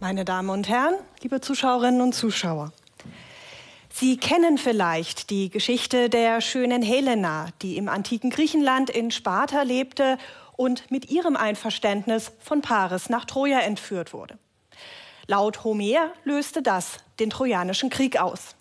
Meine Damen und Herren, liebe Zuschauerinnen und Zuschauer. Sie kennen vielleicht die Geschichte der schönen Helena, die im antiken Griechenland in Sparta lebte und mit ihrem Einverständnis von Paris nach Troja entführt wurde. Laut Homer löste das den Trojanischen Krieg aus.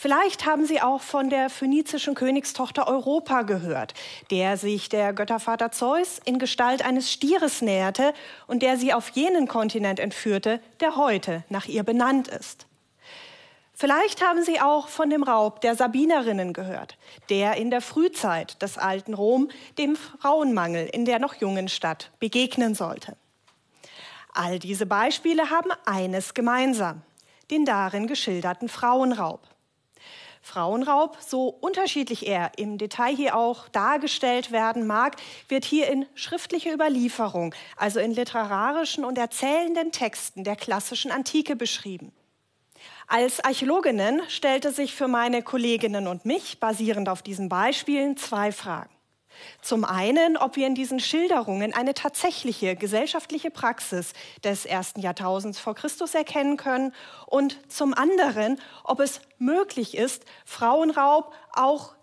Vielleicht haben Sie auch von der phönizischen Königstochter Europa gehört, der sich der Göttervater Zeus in Gestalt eines Stieres näherte und der sie auf jenen Kontinent entführte, der heute nach ihr benannt ist. Vielleicht haben Sie auch von dem Raub der Sabinerinnen gehört, der in der Frühzeit des alten Rom dem Frauenmangel in der noch jungen Stadt begegnen sollte. All diese Beispiele haben eines gemeinsam, den darin geschilderten Frauenraub. Frauenraub, so unterschiedlich er im Detail hier auch dargestellt werden mag, wird hier in schriftlicher Überlieferung, also in literarischen und erzählenden Texten der klassischen Antike beschrieben. Als Archäologinnen stellte sich für meine Kolleginnen und mich, basierend auf diesen Beispielen, zwei Fragen. Zum einen, ob wir in diesen Schilderungen eine tatsächliche gesellschaftliche Praxis des ersten Jahrtausends vor Christus erkennen können und zum anderen, ob es möglich ist, Frauenraub auch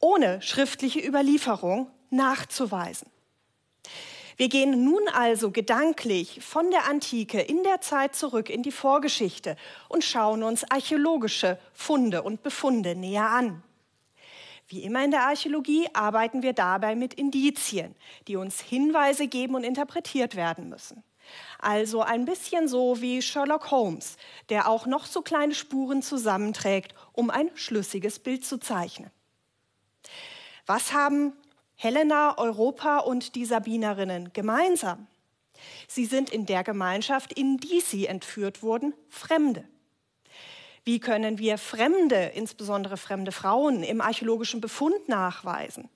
ohne schriftliche Überlieferung nachzuweisen. Wir gehen nun also gedanklich von der Antike in der Zeit zurück in die Vorgeschichte und schauen uns archäologische Funde und Befunde näher an. Wie immer in der Archäologie arbeiten wir dabei mit Indizien, die uns Hinweise geben und interpretiert werden müssen. Also ein bisschen so wie Sherlock Holmes, der auch noch so kleine Spuren zusammenträgt, um ein schlüssiges Bild zu zeichnen. Was haben Helena, Europa und die Sabinerinnen gemeinsam? Sie sind in der Gemeinschaft, in die sie entführt wurden, Fremde. Wie können wir Fremde, insbesondere fremde Frauen, im archäologischen Befund nachweisen?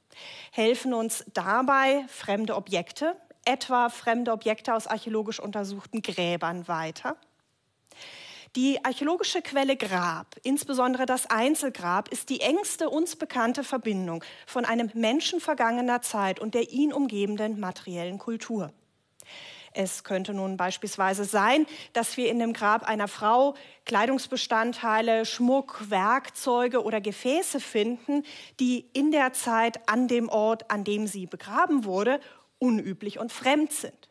Helfen uns dabei fremde Objekte, etwa fremde Objekte aus archäologisch untersuchten Gräbern weiter? Die archäologische Quelle Grab, insbesondere das Einzelgrab, ist die engste uns bekannte Verbindung von einem Menschen vergangener Zeit und der ihn umgebenden materiellen Kultur. Es könnte nun beispielsweise sein, dass wir in dem Grab einer Frau Kleidungsbestandteile, Schmuck, Werkzeuge oder Gefäße finden, die in der Zeit an dem Ort, an dem sie begraben wurde, unüblich und fremd sind,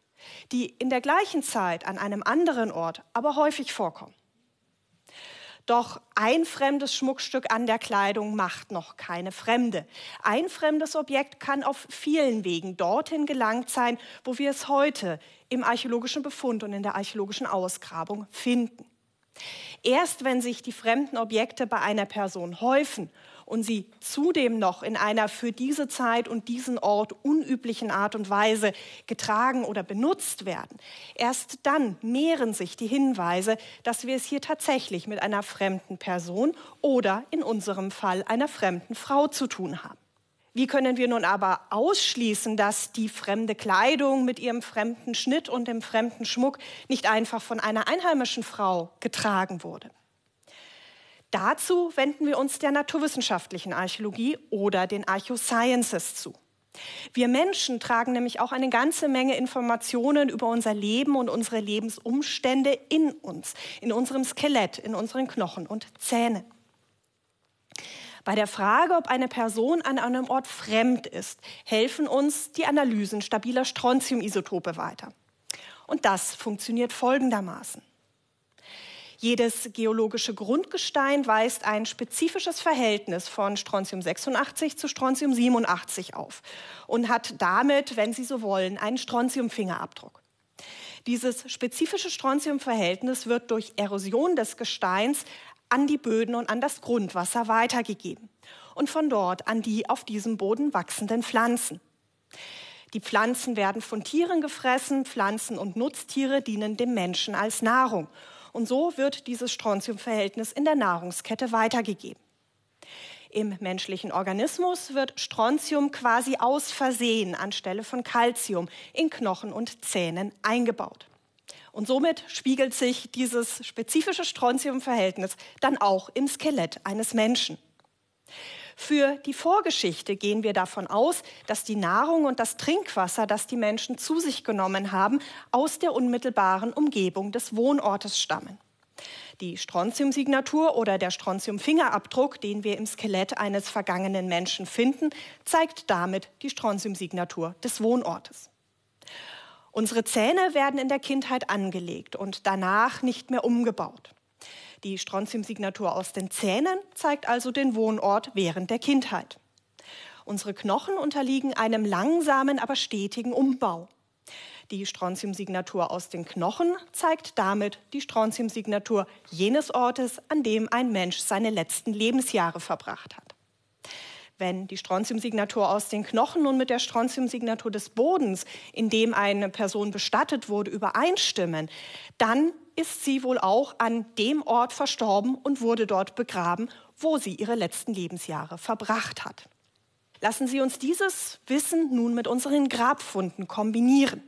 die in der gleichen Zeit an einem anderen Ort aber häufig vorkommen. Doch ein fremdes Schmuckstück an der Kleidung macht noch keine Fremde. Ein fremdes Objekt kann auf vielen Wegen dorthin gelangt sein, wo wir es heute im archäologischen Befund und in der archäologischen Ausgrabung finden. Erst wenn sich die fremden Objekte bei einer Person häufen und sie zudem noch in einer für diese Zeit und diesen Ort unüblichen Art und Weise getragen oder benutzt werden, erst dann mehren sich die Hinweise, dass wir es hier tatsächlich mit einer fremden Person oder in unserem Fall einer fremden Frau zu tun haben. Wie können wir nun aber ausschließen, dass die fremde Kleidung mit ihrem fremden Schnitt und dem fremden Schmuck nicht einfach von einer einheimischen Frau getragen wurde? Dazu wenden wir uns der naturwissenschaftlichen Archäologie oder den Archosciences zu. Wir Menschen tragen nämlich auch eine ganze Menge Informationen über unser Leben und unsere Lebensumstände in uns, in unserem Skelett, in unseren Knochen und Zähnen. Bei der Frage, ob eine Person an einem Ort fremd ist, helfen uns die Analysen stabiler Strontiumisotope weiter. Und das funktioniert folgendermaßen. Jedes geologische Grundgestein weist ein spezifisches Verhältnis von Strontium 86 zu Strontium 87 auf und hat damit, wenn Sie so wollen, einen Strontiumfingerabdruck. Dieses spezifische Strontiumverhältnis wird durch Erosion des Gesteins an die Böden und an das Grundwasser weitergegeben und von dort an die auf diesem Boden wachsenden Pflanzen. Die Pflanzen werden von Tieren gefressen, Pflanzen und Nutztiere dienen dem Menschen als Nahrung. Und so wird dieses Strontiumverhältnis in der Nahrungskette weitergegeben. Im menschlichen Organismus wird Strontium quasi aus Versehen anstelle von Calcium in Knochen und Zähnen eingebaut. Und somit spiegelt sich dieses spezifische Strontiumverhältnis dann auch im Skelett eines Menschen. Für die Vorgeschichte gehen wir davon aus, dass die Nahrung und das Trinkwasser, das die Menschen zu sich genommen haben, aus der unmittelbaren Umgebung des Wohnortes stammen. Die Strontiumsignatur oder der Strontiumfingerabdruck, den wir im Skelett eines vergangenen Menschen finden, zeigt damit die Strontiumsignatur des Wohnortes. Unsere Zähne werden in der Kindheit angelegt und danach nicht mehr umgebaut. Die Strontiumsignatur aus den Zähnen zeigt also den Wohnort während der Kindheit. Unsere Knochen unterliegen einem langsamen, aber stetigen Umbau. Die Strontiumsignatur aus den Knochen zeigt damit die Strontiumsignatur jenes Ortes, an dem ein Mensch seine letzten Lebensjahre verbracht hat. Wenn die Strontiumsignatur aus den Knochen nun mit der Strontiumsignatur des Bodens, in dem eine Person bestattet wurde, übereinstimmen, dann ist sie wohl auch an dem Ort verstorben und wurde dort begraben, wo sie ihre letzten Lebensjahre verbracht hat. Lassen Sie uns dieses Wissen nun mit unseren Grabfunden kombinieren.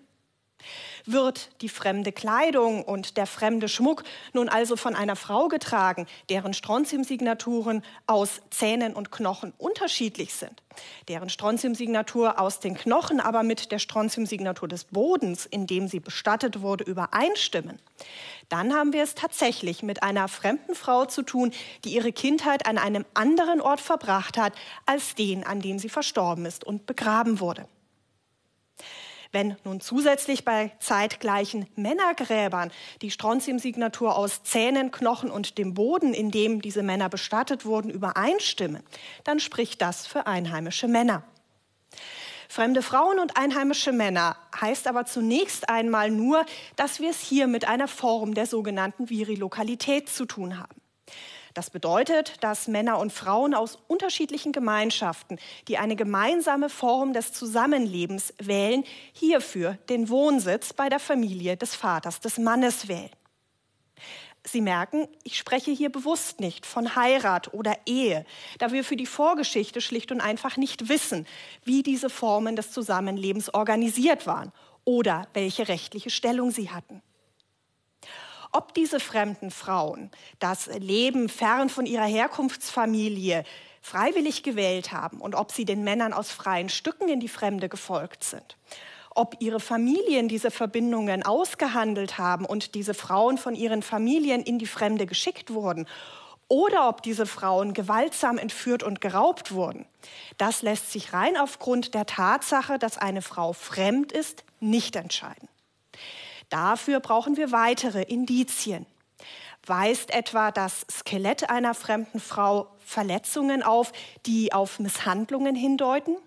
Wird die fremde Kleidung und der fremde Schmuck nun also von einer Frau getragen, deren Strontiumsignaturen aus Zähnen und Knochen unterschiedlich sind, deren Strontiumsignatur aus den Knochen aber mit der Strontiumsignatur des Bodens, in dem sie bestattet wurde, übereinstimmen, dann haben wir es tatsächlich mit einer fremden Frau zu tun, die ihre Kindheit an einem anderen Ort verbracht hat als den, an dem sie verstorben ist und begraben wurde. Wenn nun zusätzlich bei zeitgleichen Männergräbern die Strontiumsignatur aus Zähnen, Knochen und dem Boden, in dem diese Männer bestattet wurden, übereinstimmen, dann spricht das für einheimische Männer. Fremde Frauen und einheimische Männer heißt aber zunächst einmal nur, dass wir es hier mit einer Form der sogenannten Virilokalität zu tun haben. Das bedeutet, dass Männer und Frauen aus unterschiedlichen Gemeinschaften, die eine gemeinsame Form des Zusammenlebens wählen, hierfür den Wohnsitz bei der Familie des Vaters des Mannes wählen. Sie merken, ich spreche hier bewusst nicht von Heirat oder Ehe, da wir für die Vorgeschichte schlicht und einfach nicht wissen, wie diese Formen des Zusammenlebens organisiert waren oder welche rechtliche Stellung sie hatten. Ob diese fremden Frauen das Leben fern von ihrer Herkunftsfamilie freiwillig gewählt haben und ob sie den Männern aus freien Stücken in die Fremde gefolgt sind, ob ihre Familien diese Verbindungen ausgehandelt haben und diese Frauen von ihren Familien in die Fremde geschickt wurden. Oder ob diese Frauen gewaltsam entführt und geraubt wurden, das lässt sich rein aufgrund der Tatsache, dass eine Frau fremd ist, nicht entscheiden. Dafür brauchen wir weitere Indizien. Weist etwa das Skelett einer fremden Frau Verletzungen auf, die auf Misshandlungen hindeuten?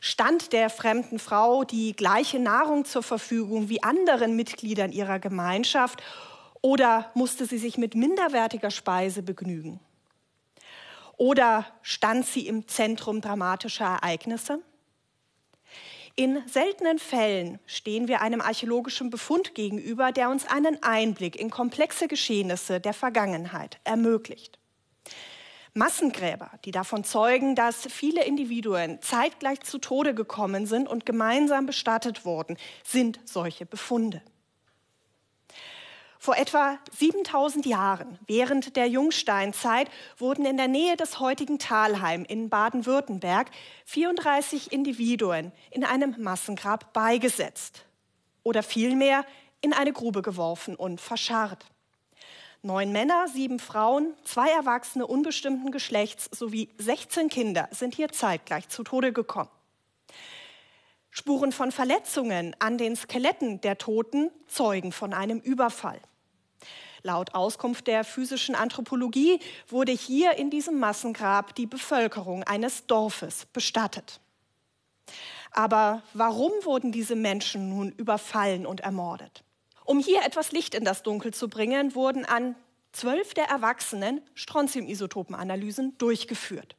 Stand der fremden Frau die gleiche Nahrung zur Verfügung wie anderen Mitgliedern ihrer Gemeinschaft oder musste sie sich mit minderwertiger Speise begnügen? Oder stand sie im Zentrum dramatischer Ereignisse? In seltenen Fällen stehen wir einem archäologischen Befund gegenüber, der uns einen Einblick in komplexe Geschehnisse der Vergangenheit ermöglicht. Massengräber, die davon zeugen, dass viele Individuen zeitgleich zu Tode gekommen sind und gemeinsam bestattet wurden, sind solche Befunde. Vor etwa 7000 Jahren, während der Jungsteinzeit, wurden in der Nähe des heutigen Talheim in Baden-Württemberg 34 Individuen in einem Massengrab beigesetzt oder vielmehr in eine Grube geworfen und verscharrt. Neun Männer, sieben Frauen, zwei Erwachsene unbestimmten Geschlechts sowie 16 Kinder sind hier zeitgleich zu Tode gekommen. Spuren von Verletzungen an den Skeletten der Toten zeugen von einem Überfall. Laut Auskunft der physischen Anthropologie wurde hier in diesem Massengrab die Bevölkerung eines Dorfes bestattet. Aber warum wurden diese Menschen nun überfallen und ermordet? Um hier etwas Licht in das Dunkel zu bringen, wurden an zwölf der Erwachsenen Strontiumisotopenanalysen durchgeführt.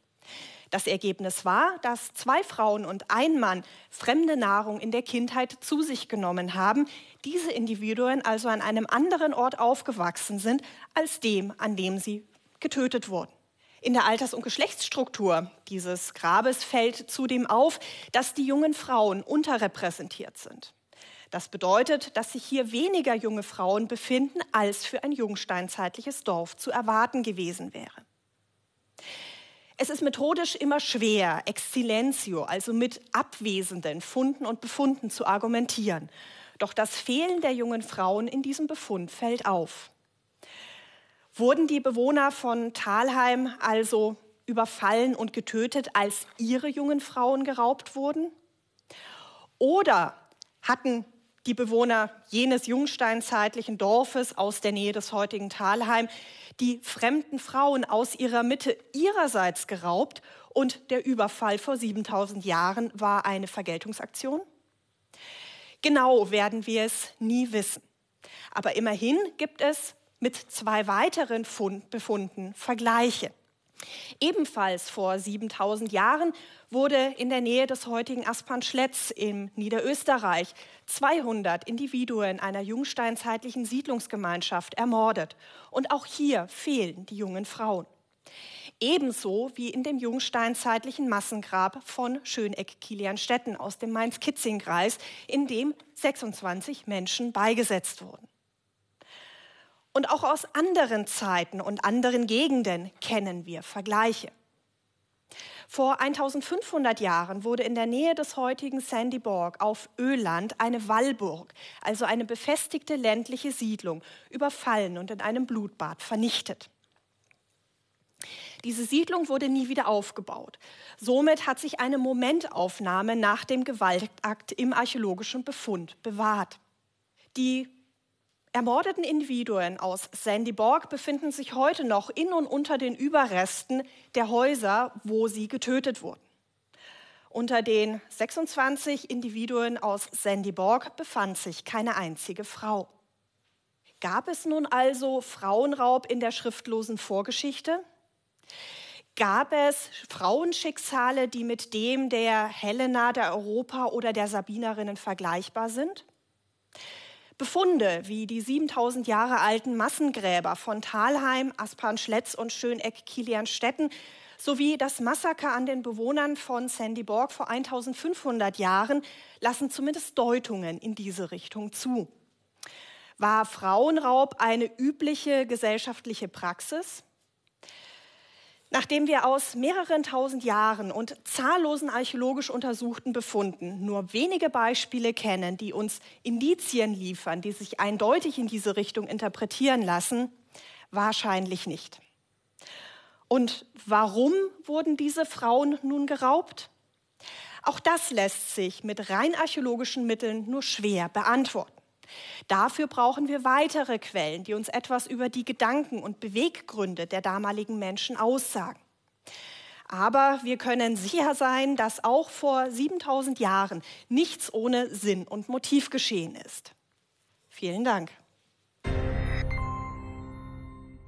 Das Ergebnis war, dass zwei Frauen und ein Mann fremde Nahrung in der Kindheit zu sich genommen haben, diese Individuen also an einem anderen Ort aufgewachsen sind als dem, an dem sie getötet wurden. In der Alters- und Geschlechtsstruktur dieses Grabes fällt zudem auf, dass die jungen Frauen unterrepräsentiert sind. Das bedeutet, dass sich hier weniger junge Frauen befinden, als für ein jungsteinzeitliches Dorf zu erwarten gewesen wäre. Es ist methodisch immer schwer, ex silentio, also mit abwesenden Funden und Befunden zu argumentieren. Doch das Fehlen der jungen Frauen in diesem Befund fällt auf. Wurden die Bewohner von Talheim also überfallen und getötet, als ihre jungen Frauen geraubt wurden? Oder hatten die Bewohner jenes jungsteinzeitlichen Dorfes aus der Nähe des heutigen Talheim die fremden Frauen aus ihrer Mitte ihrerseits geraubt und der Überfall vor 7000 Jahren war eine Vergeltungsaktion? Genau werden wir es nie wissen. Aber immerhin gibt es mit zwei weiteren Fund Befunden Vergleiche. Ebenfalls vor 7000 Jahren wurde in der Nähe des heutigen Aspern-Schletz im Niederösterreich 200 Individuen einer jungsteinzeitlichen Siedlungsgemeinschaft ermordet. Und auch hier fehlen die jungen Frauen. Ebenso wie in dem jungsteinzeitlichen Massengrab von Schöneck-Kilianstetten aus dem Mainz-Kitzing-Kreis, in dem 26 Menschen beigesetzt wurden. Und auch aus anderen Zeiten und anderen Gegenden kennen wir Vergleiche. Vor 1500 Jahren wurde in der Nähe des heutigen Sandyborg auf Öland eine Wallburg, also eine befestigte ländliche Siedlung, überfallen und in einem Blutbad vernichtet. Diese Siedlung wurde nie wieder aufgebaut. Somit hat sich eine Momentaufnahme nach dem Gewaltakt im archäologischen Befund bewahrt. Die ermordeten Individuen aus Sandy Borg befinden sich heute noch in und unter den Überresten der Häuser, wo sie getötet wurden. Unter den 26 Individuen aus Sandy Borg befand sich keine einzige Frau. Gab es nun also Frauenraub in der schriftlosen Vorgeschichte? Gab es Frauenschicksale, die mit dem der Helena, der Europa oder der Sabinerinnen vergleichbar sind? Befunde wie die 7000 Jahre alten Massengräber von Talheim, Aspern-Schletz und Schöneck-Kilianstetten sowie das Massaker an den Bewohnern von Sandy Borg vor 1500 Jahren lassen zumindest Deutungen in diese Richtung zu. War Frauenraub eine übliche gesellschaftliche Praxis? Nachdem wir aus mehreren tausend Jahren und zahllosen archäologisch untersuchten Befunden nur wenige Beispiele kennen, die uns Indizien liefern, die sich eindeutig in diese Richtung interpretieren lassen, wahrscheinlich nicht. Und warum wurden diese Frauen nun geraubt? Auch das lässt sich mit rein archäologischen Mitteln nur schwer beantworten. Dafür brauchen wir weitere Quellen, die uns etwas über die Gedanken und Beweggründe der damaligen Menschen aussagen. Aber wir können sicher sein, dass auch vor 7000 Jahren nichts ohne Sinn und Motiv geschehen ist. Vielen Dank.